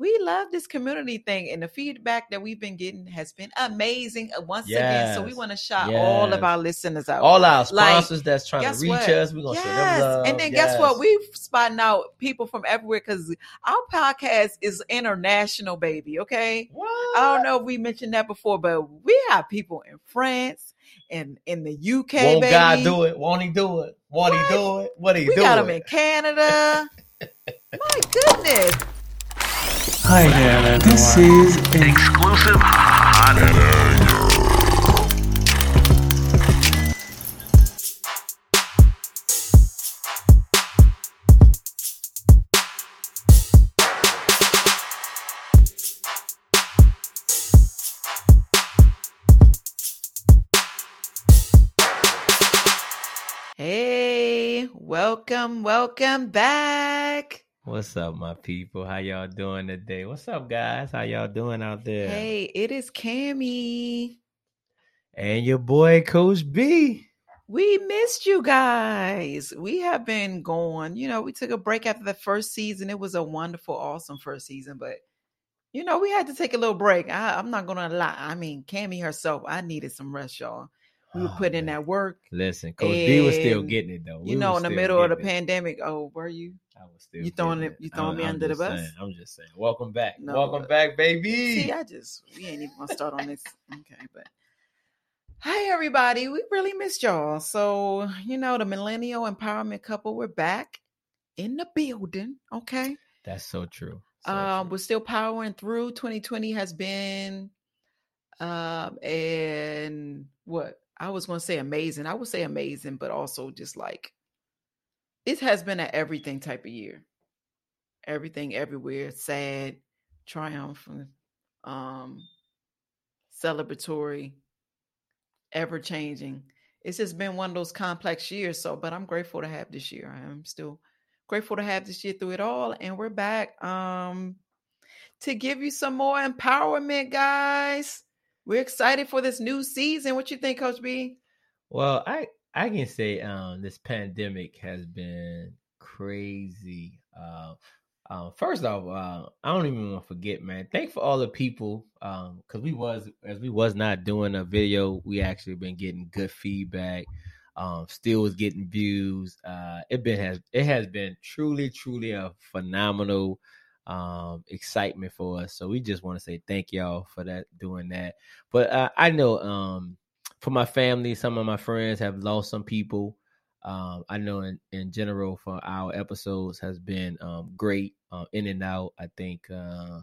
we love this community thing, and the feedback that we've been getting has been amazing uh, once again. So we want to shout all of our listeners out. All our Like, sponsors that's trying to reach what? us, we're gonna show them love. and then guess what? We've spotting out people from everywhere because our podcast is international, baby. Okay. What? I don't know if we mentioned that before, but we have people in France and in the UK, Won't baby. God do it? Won't He do it? Won't He do it? What He We do got it? them in Canada. My goodness. Hi there, this is Exclusive hot Hey, welcome, welcome back. What's up, my people? How y'all doing today? What's up, guys? How y'all doing out there? Hey, it is Cammy. and your boy Coach B. We missed you guys. We have been gone. You know, we took a break after the first season. It was a wonderful, awesome first season, but you know, we had to take a little break. I, I'm not gonna lie. I mean, Cammy herself, I needed some rest, y'all. We were Oh, putting in man. that work. Listen, Coach B was still getting it though. You know, in the middle of the it. pandemic. Oh, were you? I was still You throwing it- you throwing me under the bus? saying, I'm just saying. Welcome back. No, Welcome but- back, baby. See, I just we ain't even gonna start on this. Okay, but hi everybody. We really missed y'all. So, you know, the millennial empowerment couple, we're back in the building. Okay. That's so true. So Um, true. we're still powering through. 2020 has been um and what I was gonna say amazing. I would say amazing, but also just like it has been an everything type of year. Everything everywhere, sad, triumphant, um, celebratory, ever changing. It's just been one of those complex years. So, but I'm grateful to have this year. I am still grateful to have this year through it all. And we're back um to give you some more empowerment, guys. We're excited for this new season. What you think, Coach B? Well, I I can say um this pandemic has been crazy. Uh, um, first off, uh, I don't even want to forget, man. Thank for all the people, um, because we was as we was not doing a video, we actually been getting good feedback. Um, still was getting views. Uh, it been has it has been truly, truly a phenomenal um excitement for us. So we just want to say thank y'all for that doing that. But uh, I know um for my family, some of my friends have lost some people. Um, I know in, in general for our episodes has been um, great uh, in and out. I think uh,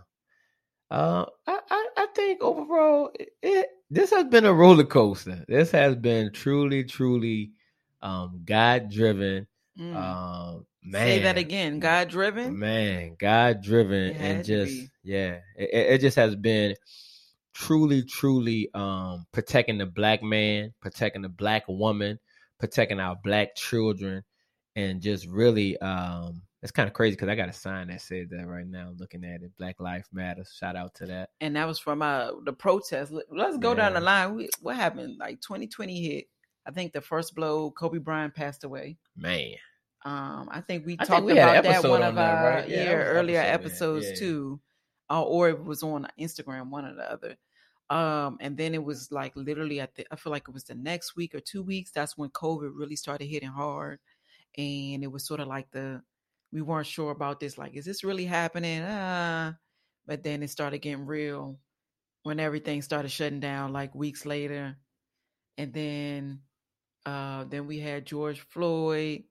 uh, I, I, I think overall it, it this has been a roller coaster. This has been truly, truly um, God driven. Mm. Um, man, Say that again. God driven. man god driven and just yeah it, it just has been truly truly um protecting the black man protecting the black woman protecting our black children and just really um it's kind of crazy because i got a sign that says that right now looking at it black life matters shout out to that And that was from uh the protest. Let- Let's go down the line. We, what happened? Like 2020 hit. I think the first blow, Kobe Bryant passed away. man Um, I think we I think talked we about that one on of that, our right? Yeah, yeah, earlier episode, episodes yeah. too, uh, or it was on Instagram, one or the other. Um, and then it was like literally, I think I feel like it was the next week or two weeks. That's when COVID really started hitting hard, and it was sort of like the we weren't sure about this. Like, is this really happening? Ah, but then it started getting real when everything started shutting down. Like weeks later, and then uh, then we had George Floyd,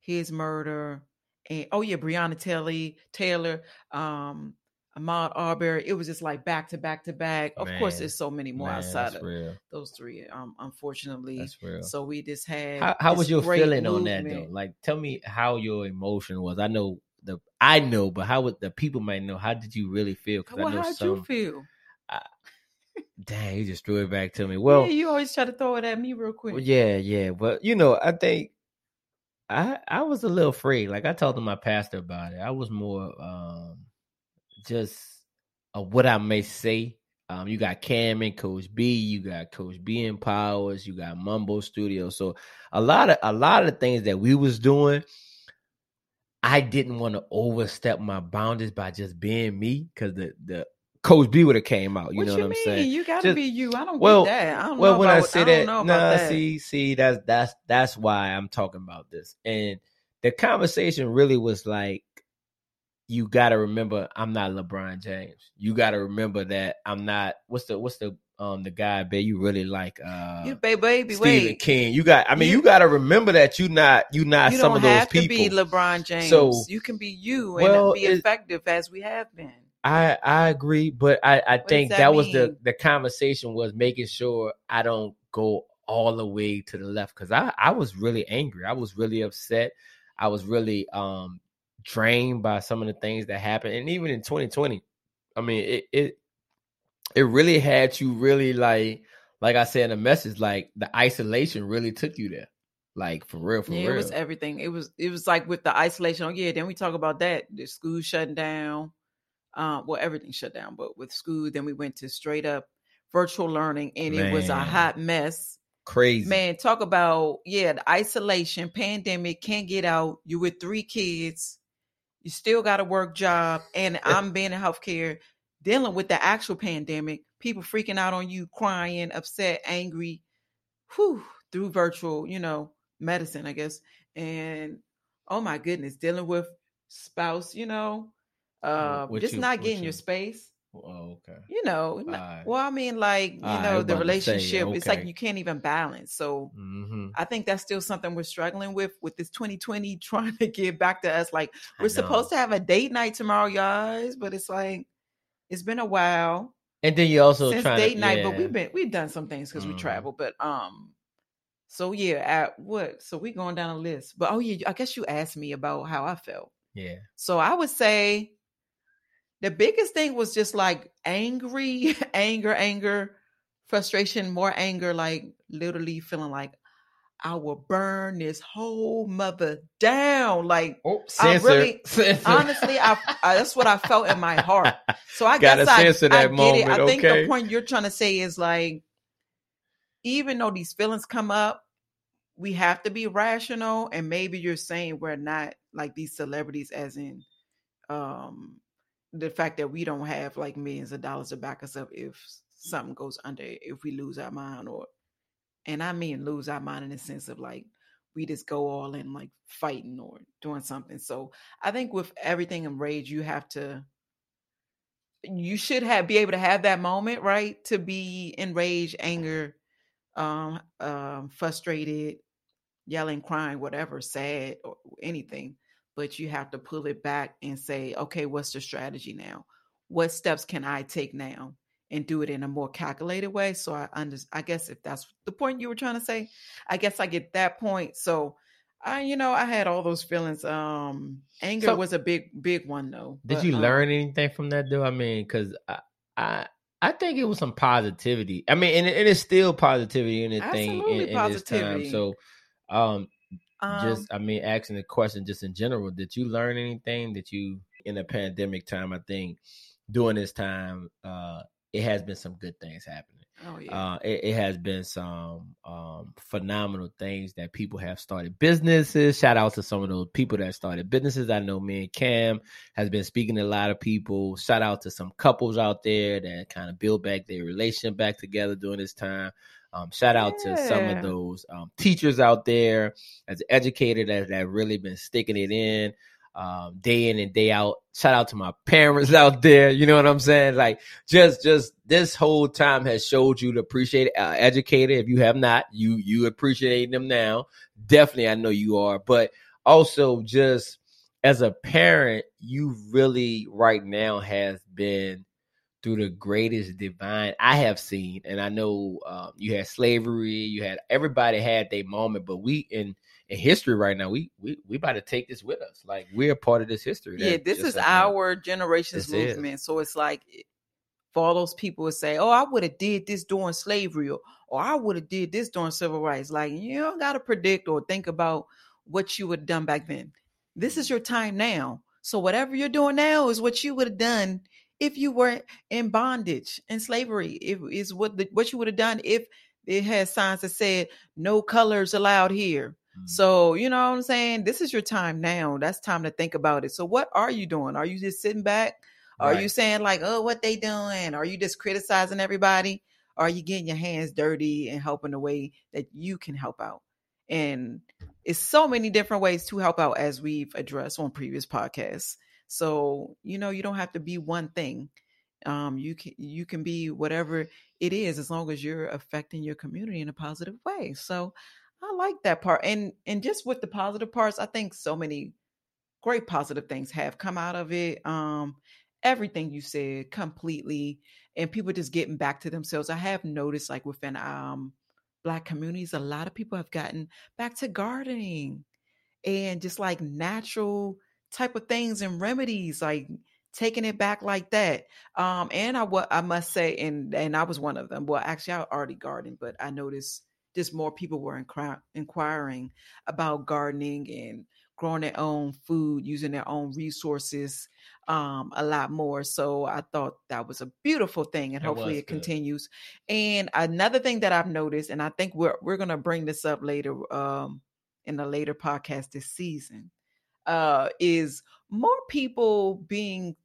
his murder, and oh yeah, Breonna Taylor, Taylor, um, Ahmaud Arbery. It was just like back to back to back. Of course, there's so many more man outside of real those three. Um, unfortunately, so we just had. how, how was your feeling on that though like tell me how your emotion was i know the i know but how would the people might know how did you really feel Well, i know how did some you feel? dang you just threw it back to me well yeah, you always try to throw it at me real quick. well, yeah yeah but you know i think i i was a little afraid like i talked to my pastor about it i was more um just of what i may say um, you got Cam and Coach B, you got Coach B and Powers, you got Mumbo Studio. So a lot of a lot of things that we was doing, I didn't want to overstep my boundaries by just being me because the the Coach B would have came out. You what know you what I'm mean? saying? You gotta Just- be you. I don't well- get that. I don't well, know when about, I say don't that, nah, that. see, see, that's that's that's why I'm talking about this. And the conversation really was like, you got to remember, I'm not LeBron James. You got to remember that I'm not. What's the what's the um the guy, babe? You really like uh you baby, baby, Stephen wait. King. You got. I mean, You- you, got to remember that you not you not You some of those have people. to be LeBron James. So- you can be you and Well, be effective as we have been. I I agree, but I I does think that that, was the the conversation was making sure I don't go all the way to the left because I I was really angry. I was really upset. I was really um drained by some of the things that happened, and even in 2020, I mean it it it really had you really like like I said in the message, like the isolation really took you there, like for real, for Yeah, real. it was everything. It was it was like with the isolation. Oh yeah, then we talk about that. The school shutting down. Um, well, everything shut down, but with school, then we went to straight up virtual learning, and it was a hot mess. Crazy, Man, talk about yeah, the isolation, pandemic, can't get out. You with three kids, you still got a work job, and I'm being in healthcare, dealing with the actual pandemic. People freaking out on you, crying, upset, angry, whew, through virtual, you know, medicine, I guess. And oh my goodness, dealing with spouse, you know, uh, what just you- not getting you- your space Oh, okay. you know Alright. well i mean like you know the about to say, relationship it's like you can't even balance so hmm i think that's still something we're struggling with with this 2020 trying to get back to us like we're supposed to have a date night tomorrow guys but it's like it's been a while And then you also since date to, night but we've been we've done some things because we Mhm. travel but um so yeah at what so we going down a list but oh yeah i guess you asked me about how i felt yeah. so I would say the biggest thing was just like angry, anger, anger, frustration, more anger, like literally feeling like I will burn this whole mother down. Like Oh, I really- censor. honestly, I, I that's what I felt in my heart. So I Gotta guess I, I that get it. I moment, think okay? the point you're trying to say is like, even though these feelings come up, we have to be rational. And maybe you're saying we're not like these celebrities, as in um the fact that we don't have like millions of dollars to back us up if something goes under, if we lose our mind, or and I mean lose our mind in the sense of like we just go all in like fighting or doing something. So I think with everything in rage, you have to you should have be able to have that moment, right? To be enraged, anger, um, um, frustrated, yelling, crying, whatever, sad or anything. But you have to pull it back and say, okay, what's the strategy now? What steps can I take now? And do it in a more calculated way. So I under I guess if that's the point you were trying to say, I guess I get that point. So I, you know, I had all those feelings. Um, anger So- was a big, big one though. Did But, you um, learn anything from that though? I mean, because I, I I think it was some positivity. I mean, and, and it's still positivity in the thing in, in this time. So, um, Um, just I mean, asking the question just in general, did you learn anything that you in the pandemic time? I think during this time, uh, it has been some good things happening. oh yeah. Uh, it, it has been some um, phenomenal things that people have started businesses. Shout out to some of those people that started businesses. I know me and Cam has been speaking to a lot of people. Shout out to some couples out there that kind of build back their relationship back together during this time. Um, shout out to some of those um, teachers out there as educators that that really been sticking it in um, day in and day out. Shout out to my parents out there. You know what I'm saying? Like just just this whole time has showed you to appreciate uh, educator. If you have not, you you appreciate them now. Definitely, I know you are. But also, just as a parent, you really right now has been through the greatest divine I have seen. And I know um, you had slavery, you had everybody had their moment, but we in in history right now, we we we about to take this with us. Like we're a part of this history. yeah, this is like our generation's This is. movement. So it's like eh, for all those people who say, "Oh, I would have did this during slavery," or, or "I would have did this during civil rights." Like you don't got to predict or think about what you would have done back then. This is your time now. So whatever you're doing now is what you would have done if you were in bondage and slavery. It is what the, what you would have done if it had signs that said "No colors allowed here." Mm. So, you know what I'm saying? This is your time now. That's time to think about it. So, what are you doing? Are you just sitting back? Are you saying, like, oh, what they doing? Are you just criticizing everybody? Are you getting your hands dirty and helping the way that you can help out? And it's so many different ways to help out as we've addressed on previous podcasts. So, you know, you don't have to be one thing. Um, you can you can be whatever it is as long as you're affecting your community in a positive way. So I like that part. And and just with the positive parts, I think so many great positive things have come out of it. Um, everything you said completely, and people just getting back to themselves. I have noticed, like within um black communities, a lot of people have gotten back to gardening and just like natural type of things and remedies, like taking it back like that. Um, and I what I must say, and and I was one of them. Well, actually, I already gardened, but I noticed just more people were inquir- inquiring about gardening and growing their own food, using their own resources, um, a lot more. So I thought that was a beautiful thing, and That hopefully it good. continues. And another thing that I've noticed, and I think we're we're gonna bring this up later, um, in a later podcast this season, uh, is more people being,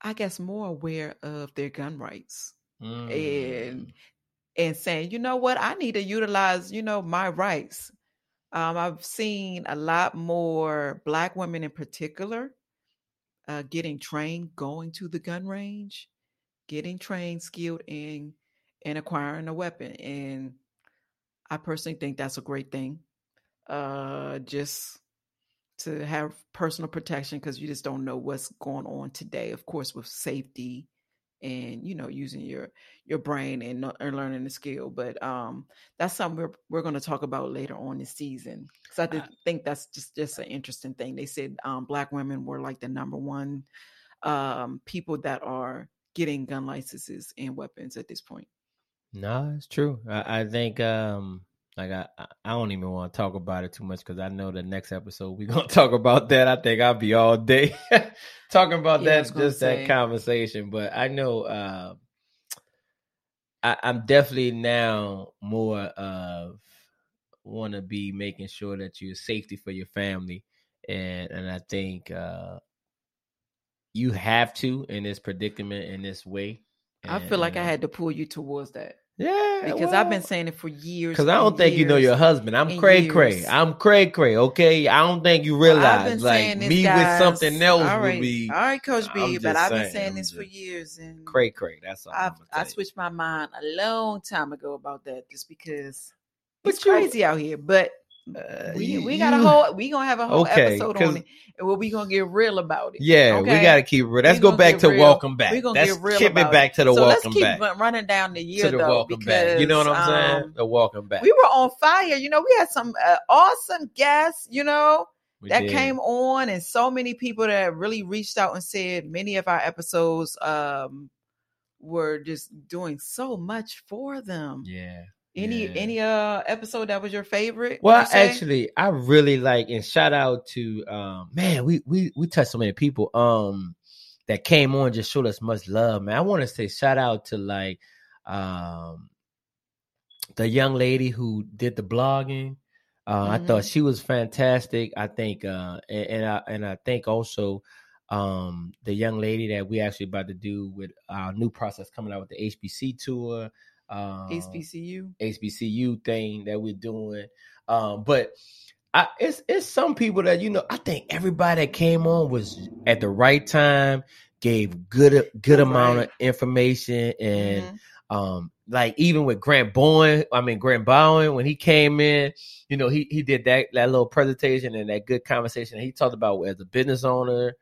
I guess, more aware of their gun rights Mm. and saying, you know what, I need to utilize, you know, my rights. Um, I've seen a lot more black women in particular uh, getting trained, going to the gun range, getting trained, skilled in and acquiring a weapon. And I personally think that's a great thing. Uh, just to have personal protection because you just don't know what's going on today. Of course, with safety and you know using your your brain and, and learning the skill. But um, that's something we're we're going to talk about later on this season because I did I- think that's just just an interesting thing. They said um, black women were like the number one um, people that are getting gun licenses and weapons at this point. No, it's true. I, I think um like I I- don't even want to talk about it too much because I know the next episode we're gonna talk about that. I think I'll be all day talking about Yeah, that just say. that conversation. But I know uh, I, I'm definitely now more of want to be making sure that you're safety for your family, and and I think uh, you have to in this predicament in this way. I feel like I had to pull you towards that yeah because I've been saying it for years. Cause I don't think you know your husband. I'm cray cray. I'm cray cray. Okay, I don't think you realize been like me guys. with something else All would be all right, Coach B. But I've been saying, I'm this for years, and cray cray. That's all. I've I'm I switched my mind a long time ago about that, just because But it's you- crazy out here. But Uh, we we got a whole we gonna have a whole Okay, episode on it, and we're we gonna get real about it. Yeah, we gotta keep. real. Let's go back to real. welcome back. We gonna Let's get real keep about it back to the so welcome let's keep back. running down the year To the though, welcome because back. You know what I'm saying? um, The welcome back. we were on fire. You know, we had some uh, awesome guests. You know, We that did. came on and so many people that really reached out and said many of our episodes um were just doing so much for them Yeah. Any yeah. any uh episode that was your favorite Well, you actually, I really like and shout out to um man, we we we touched so many people um that came on just showed us much love, man. I want to say shout out to like um the young lady who did the blogging. Uh, I thought Mhm. she was fantastic. I think uh and, and I and I think also um the young lady that we actually about to do with our new process coming out with the HBC tour. Um, HBCU HBCU thing that we're doing. Um, but I, it's it's some people that you know. I think everybody that came on was at the right time, gave good good amount Right. of information, and Mhm. um, like even with Grant Bowen, I mean Grant Bowen when he came in, you know he he did that that little presentation and that good conversation. He talked about as a business owner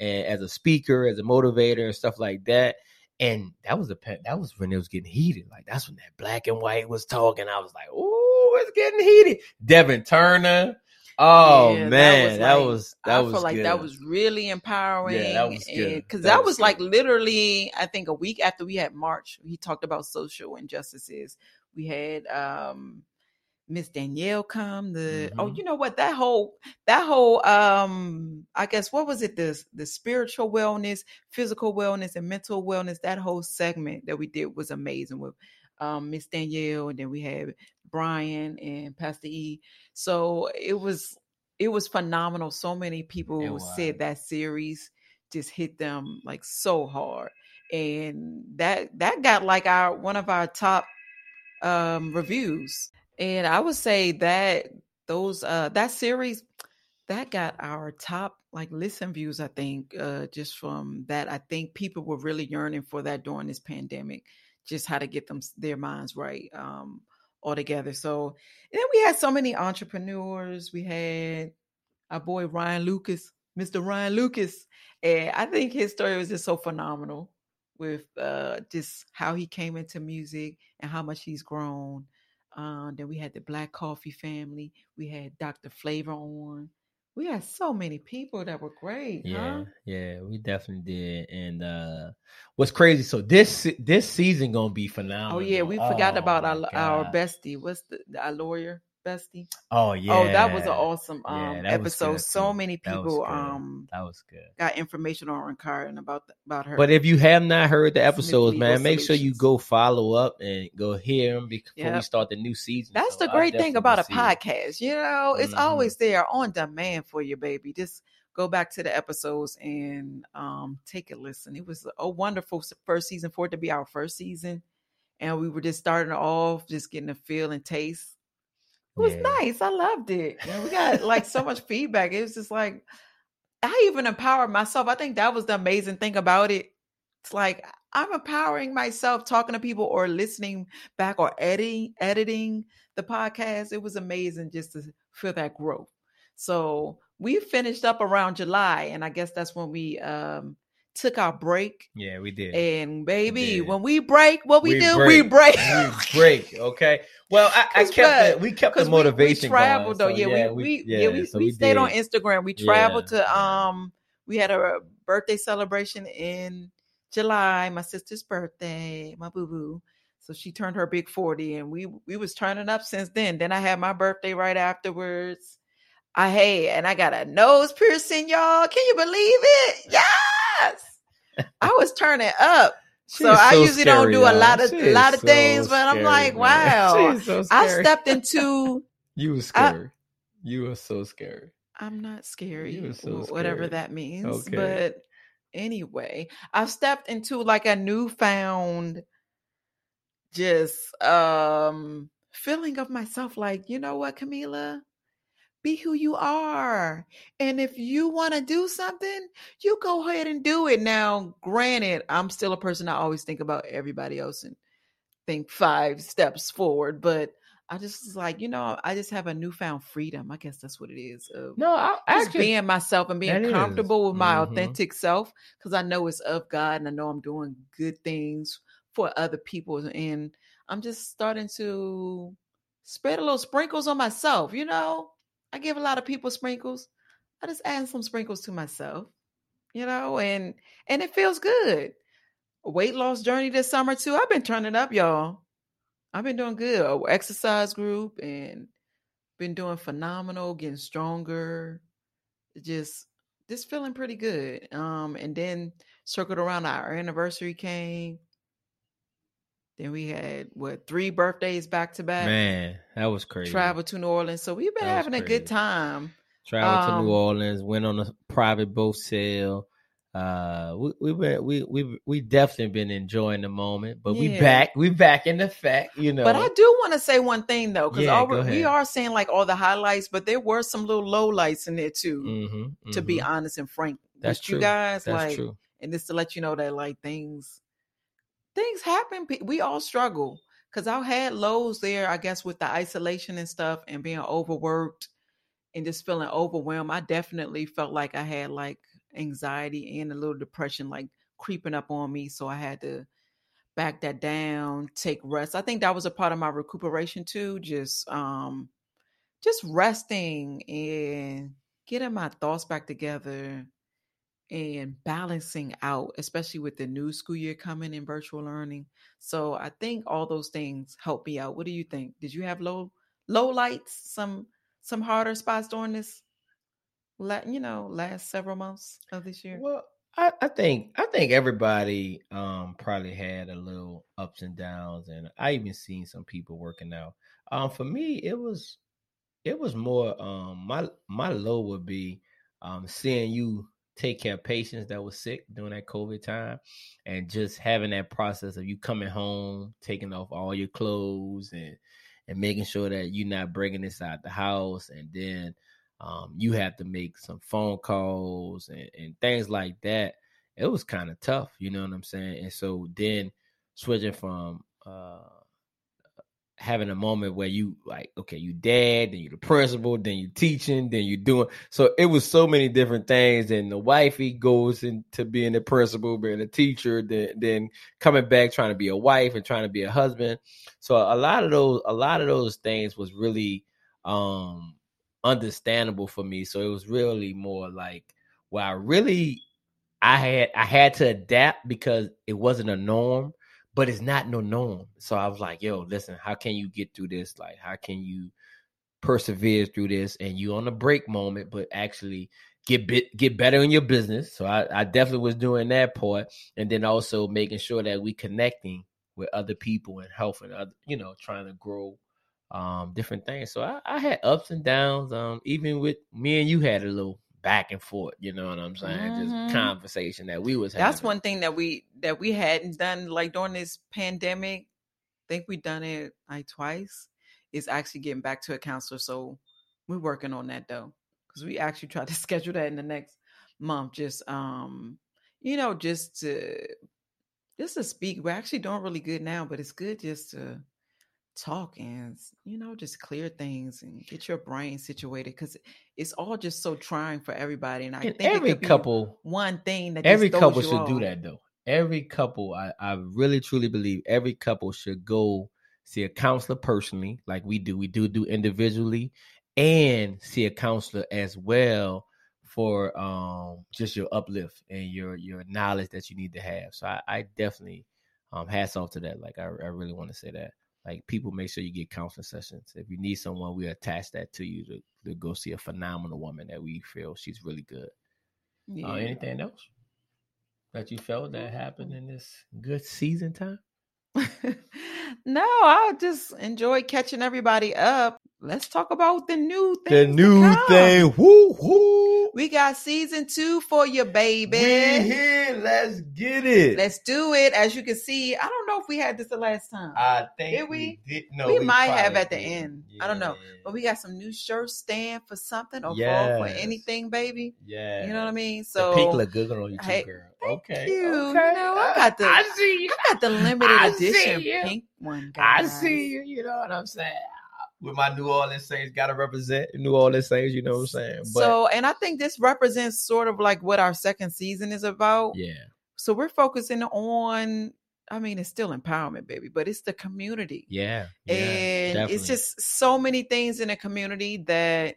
and as a speaker, as a motivator and stuff like that. And that was a pe- that was when it was getting heated. Like that's when that black and white was talking. I was like, "Oh, it's getting heated." Devin Turner. Oh Yeah, man, that like- was that I was feel like that was really empowering. Yeah, that was good. Because That that, was was, like literally, I think a week after we had March, he talked about social injustices. We had um Miss Danielle come. The oh, Mhm. you know what? That whole that whole um, I guess what was it? The the spiritual wellness, physical wellness, and mental wellness. That whole segment that we did was amazing with um Miss Danielle, and then we had Brian and Pastor E. So it was it was phenomenal. So many people said that series just hit them like so hard. And that that got like our one of our top um reviews. And I would say that those uh that series that got our top like listen views i think uh just from that. I think people were really yearning for that during this pandemic just how to get them their minds right um all together. So and then we had so many entrepreneurs. We had our boy ryan lucas mr ryan lucas. And i think his story was just so phenomenal with uh just how he came into music and how much he's grown um, then we had the Black Coffee family. We had Dr. Flavor on. We had so many people that were great. Yeah, huh? yeah, we definitely did. And uh what's crazy? So this this season gonna be phenomenal. Oh yeah, we forgot Oh, about my our our bestie. What's the our lawyer bestie? Oh yeah. Oh, that was an awesome um that was episode. So many people good. um That was good. got information on Karen about the, about her. But if you have not heard the episodes, Legal man, make sure you go follow up and go hear them before we start the new season. That's So the great thing about a see it. podcast. You know, it's Mhm. always there on demand for you, baby. Just go back to the episodes and um take a listen. It was a wonderful first season for it to be our first season. And we were just starting off, just getting a feel and taste. It was Yeah. nice. I loved it. And we got like so much feedback. It was just like I even empowered myself. I think that was the amazing thing about it. It's like I'm empowering myself talking to people or listening back or editing editing the podcast. It was amazing just to feel that growth. So we finished up around July, and I guess that's when we um took our break. Yeah, we did. And baby, did. when we break, what we, We do, break. we break. we break, okay. Well, I, I kept the, we kept the motivation. we, traveled going, though. so yeah, we, we yeah, we, so we, stayed on. Instagram. We traveled Yeah, to um we had a birthday celebration in July, my sister's birthday, my boo boo. So she turned her big 40 and we we was turning up since then. Then I had my birthday right afterwards. I hey, and I got a nose piercing, y'all. Can you believe it? Yes. I was turning up. She So I so usually don't do a lot of She a lot of so things, but I'm like, wow. So I stepped into You were I- scary. you were so scary. I'm not scary, You were so wh- whatever scared. that means. Okay. But anyway, I've stepped into like a newfound just um feeling of myself like, you know what, Camila? Be who you are. And if you want to do something, you go ahead and do it. Now, granted, I'm still a person I always think about everybody else and think five steps forward, but I just was like, you know, I just have a newfound freedom. I guess that's what it is. Of No, I just actually being myself and being that is. comfortable with my Mhm. authentic self because I know it's of God and I know I'm doing good things for other people. And I'm just starting to spread a little sprinkles on myself. You know, I give a lot of people sprinkles. I just add some sprinkles to myself, you know, and and it feels good. Weight loss journey this summer too. I've been turning up, y'all. I've been doing good. Exercise group and been doing phenomenal, getting stronger. Just just feeling pretty good. Um, and then circled around our anniversary came. Then we had what three birthdays back to back. man, that was crazy. Traveled to New Orleans, so we've been That having a good time. Traveled to Um, New Orleans, went on a private boat sail. Uh, we we been, we we we definitely been enjoying the moment, but we back, we back in the fact, you know. But I do want to say one thing though, because Yeah, we are saying like all the highlights, but there were some little low lights in there too. Mhm, To be mhm. honest and frank That's with you true. guys, that's like, true. and just to let you know that like things, things happen. We all struggle because I had lows there. I guess with the isolation and stuff, and being overworked and just feeling overwhelmed. I definitely felt like I had like anxiety and a little depression like creeping up on me. So I had to back that down, take rest. I think that was a part of my recuperation too. Just um just resting and getting my thoughts back together and balancing out, especially with the new school year coming in virtual learning. So I think all those things help me out. What do you think? Did you have low low lights, some some harder spots during this you know, last several months of this year? Well, I, I think I think everybody um probably had a little ups and downs, and I even seen some people working out. Um, for me, it was it was more um my my low would be um seeing you take care of patients that were sick during that COVID time and just having that process of you coming home, taking off all your clothes and and making sure that you're not bringing this out the house and then um, you have to make some phone calls and, and things like that. It was kind of tough, you know what I'm saying? And so then switching from uh, having a moment where you like, okay, you dad, then you the principal, then you teaching, then you doing. So it was so many different things. And the wifey goes into being the principal, being a teacher, then then coming back trying to be a wife and trying to be a husband. So a lot of those, a lot of those things was really um understandable for me. So it was really more like, well, I really I had I had to adapt because it wasn't a norm but it's not no norm. So I was like, yo, listen, how can you get through this? Like, how can you persevere through this? And you on a break moment, but actually get bit get better in your business. So I, I definitely was doing that part. And then also making sure that we connecting with other people and helping other, you know, trying to grow um different things. So I, I had ups and downs. Um, even with me and you had a little back and forth. You know what I'm saying? Mhm. Just conversation that we was. Having. That's having. one thing that we that we hadn't done like during this pandemic. I think we done it like twice. Is actually getting back to a counselor. So we're working on that though, because we actually tried to schedule that in the next month. Just um, you know, just to just to speak. We're actually doing really good now, but it's good just to talk and you know just clear things and get your brain situated because it's all just so trying for everybody. And I And think every couple one thing that every just couple should do that though. Every couple, I, I really truly believe every couple should go see a counselor personally, like we do. We do do individually, and see a counselor as well for um just your uplift and your your knowledge that you need to have. So I, I definitely um hats off to that. Like I, I really want to say that. Like people, make sure you get counseling sessions. If you need someone, we attach that to you to, to go see a phenomenal woman that we feel she's really good. Yeah. Uh, anything else that you felt that happened in this good season time? no, I just enjoy catching everybody up. Let's talk about the new thing. The new thing, woo woo. We got season two for you, baby. We here, let's get it. Let's do it. As you can see, I don't know we had this the last time, I think Did we? did. No, We might have at the did. end. I don't know. But we got some new shirts stand for something or fall for anything, baby. yeah, You know what I mean? the So pink look good on you too, Hey, girl. okay, you. You okay. know, I got the- I see you. I got the limited I edition pink one. I see you. You know what I'm saying? With my New Orleans Saints, gotta represent New Orleans Saints. You know what I'm saying? But so, and I think this represents sort of like what our second season is about. yeah, So we're focusing on. I mean, it's still empowerment, baby, but it's the community. yeah, yeah. and definitely. it's just so many things in the community that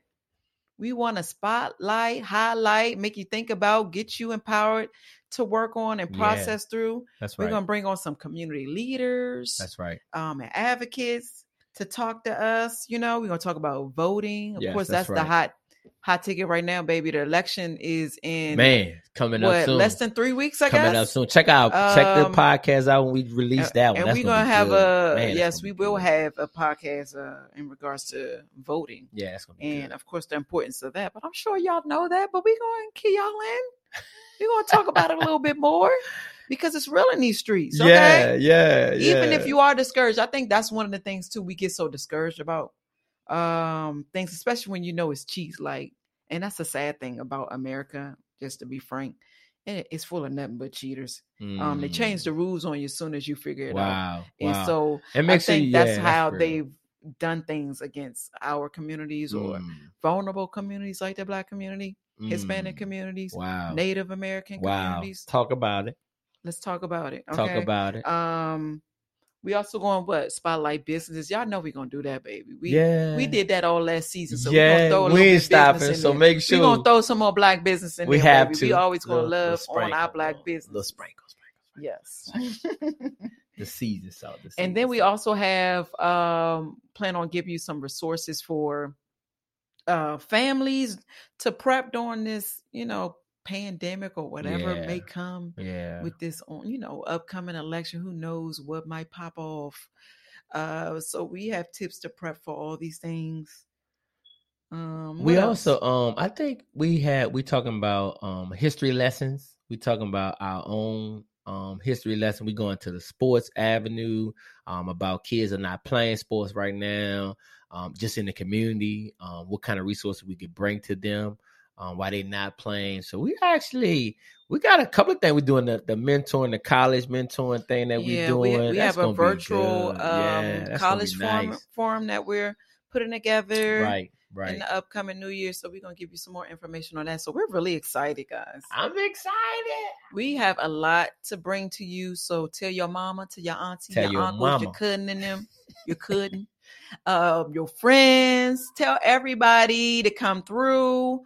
we want to spotlight, highlight, make you think about, get you empowered to work on and Yeah. process through. that's right. We're gonna bring on some community leaders, That's right. um, and advocates to talk to us. You know, we're gonna talk about voting. Of Yes, course, that's that's, the hot hot ticket right now, baby. The election is in Man, coming up soon. less than three weeks, I coming guess. Coming up soon. Check out check the Um, podcast out when we release And- that one. And That's we're gonna gonna have good. a Man, yes, we will good. have a podcast uh, in regards to voting Yeah, gonna and good. of course the importance of that. But I'm sure y'all know that. But we're going to key y'all in. We're going to talk about it a little bit more because it's real in these streets. Okay. Yeah, yeah, Even yeah. if you are discouraged, I think that's one of the things too. We get so discouraged about um things, especially when you know it's cheats. Like, and that's a sad thing about America. Just to be frank, it- it's full of nothing but cheaters. Um, they change the rules on you as soon as you figure it out. Mm. Wow, And wow. so it I makes think it, that's yeah, how real. they've done things against our communities or Mm, vulnerable communities like the black community, Hispanic mm. communities, Wow, Native American wow. communities. Talk about it. Let's talk about it. Talk about it. Um, we also going what spotlight businesses. Y'all know we're gonna do that, baby. We yeah, we did that all last season, so yeah, we're gonna throw we ain't stopping. So there. make sure We're gonna throw some more black business in we there. have baby. to. We always gonna Little- love little on our black little- business. Little sprinkle, sprinkle, sprinkle. Yes. The season salt. The season. and then we also have um plan on giving you some resources for uh families to prep during this you know pandemic or whatever Yeah. may come yeah. with this on you know upcoming election who knows what might pop off Uh, so we have tips to prep for all these things. Um, we else? also um I think we had we talking about um history lessons. We talking about our own um history lesson. We going to the sports avenue, um about kids are not playing sports right now, um just in the community, um what kind of resources we could bring to them, um why they not playing. So we actually we got a couple of things we're doing the, the mentoring, the college mentoring thing that we're we, doing. we That's have a virtual um, Yeah, college forum, nice. forum that we're putting together Right, Right. in the upcoming new year. So we're gonna give you some more information on that. So we're really excited, guys. I'm excited. We have a lot to bring to you. So tell your mama, to your auntie, Tell your, your uncles, your mama. cousin and them, your cousin, um, your friends. Tell everybody to come through.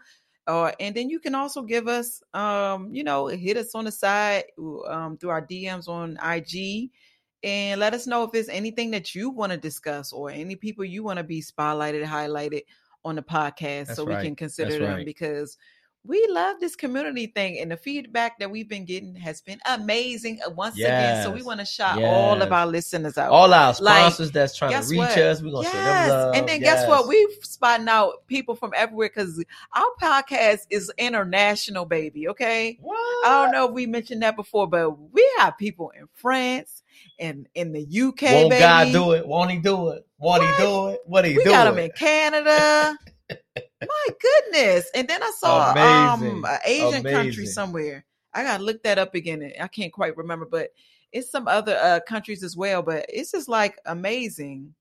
Uh, and then you can also give us, um, you know, hit us on the side um, through our DMs on IG and let us know if there's anything that you want to discuss or any people you want to be spotlighted, highlighted on the podcast That's so we can consider That's them right. because we love this community thing and the feedback that we've been getting has been amazing uh, once again. So we want to shout all of our listeners out. All our Like, sponsors that's trying to reach what? us, we're gonna show them love. And then guess what? We've spotting out people from everywhere because our podcast is international, baby. Okay. What? I don't know if we mentioned that before, but we have people in France and in the UK. Won't baby. God do it? Won't He do it? Won't He do it? What He We do got them in Canada. My goodness! And then I saw um an Asian country somewhere. I gotta look that up again. I can't quite remember, but it's some other uh countries as well. But it's just like amazing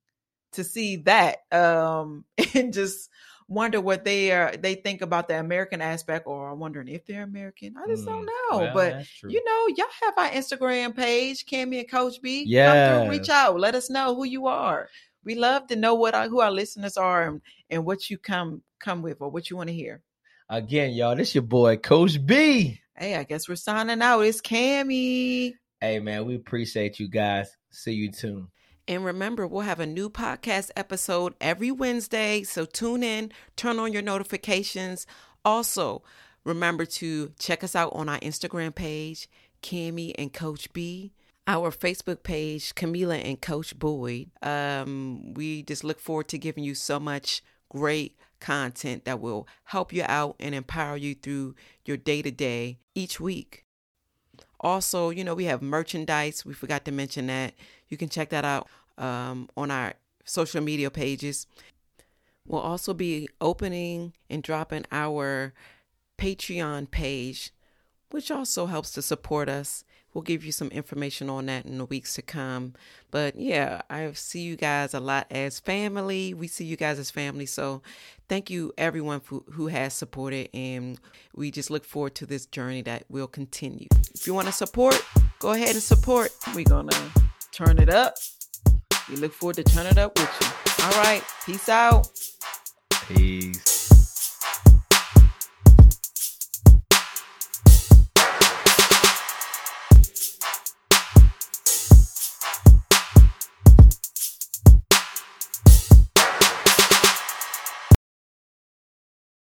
to see that um and just wonder what they are they think about the American aspect, or I'm wondering if they're American. I just don't Mm, know, well, but. You know, y'all have our Instagram page, Cammy and Coach B. Come through, reach out, let us know who you are. We love to know what our, who our listeners are and, and what you come come with or what you want to hear. Again, y'all, this your boy Coach B. Hey, I guess we're signing out. It's Cammy. Hey man, we appreciate you guys. See you soon. And remember, we'll have a new podcast episode every Wednesday. So tune in, turn on your notifications. Also, remember to check us out on our Instagram page, Cammy and Coach B. Our Facebook page, Camila and Coach Boyd. Um, we just look forward to giving you so much great content that will help you out and empower you through your day to day each week. Also, you know, we have merchandise. We forgot to mention that. You can check that out um, on our social media pages. We'll also be opening and dropping our Patreon page, which also helps to support us. We'll give you some information on that in the weeks to come. But yeah, I see you guys a lot as family. We see you guys as family. So thank you, everyone who, who has supported. And we just look forward to this journey that will continue. If you want to support, go ahead and support. We're going to turn it up. We look forward to turn it up with you. All right. Peace out. Peace.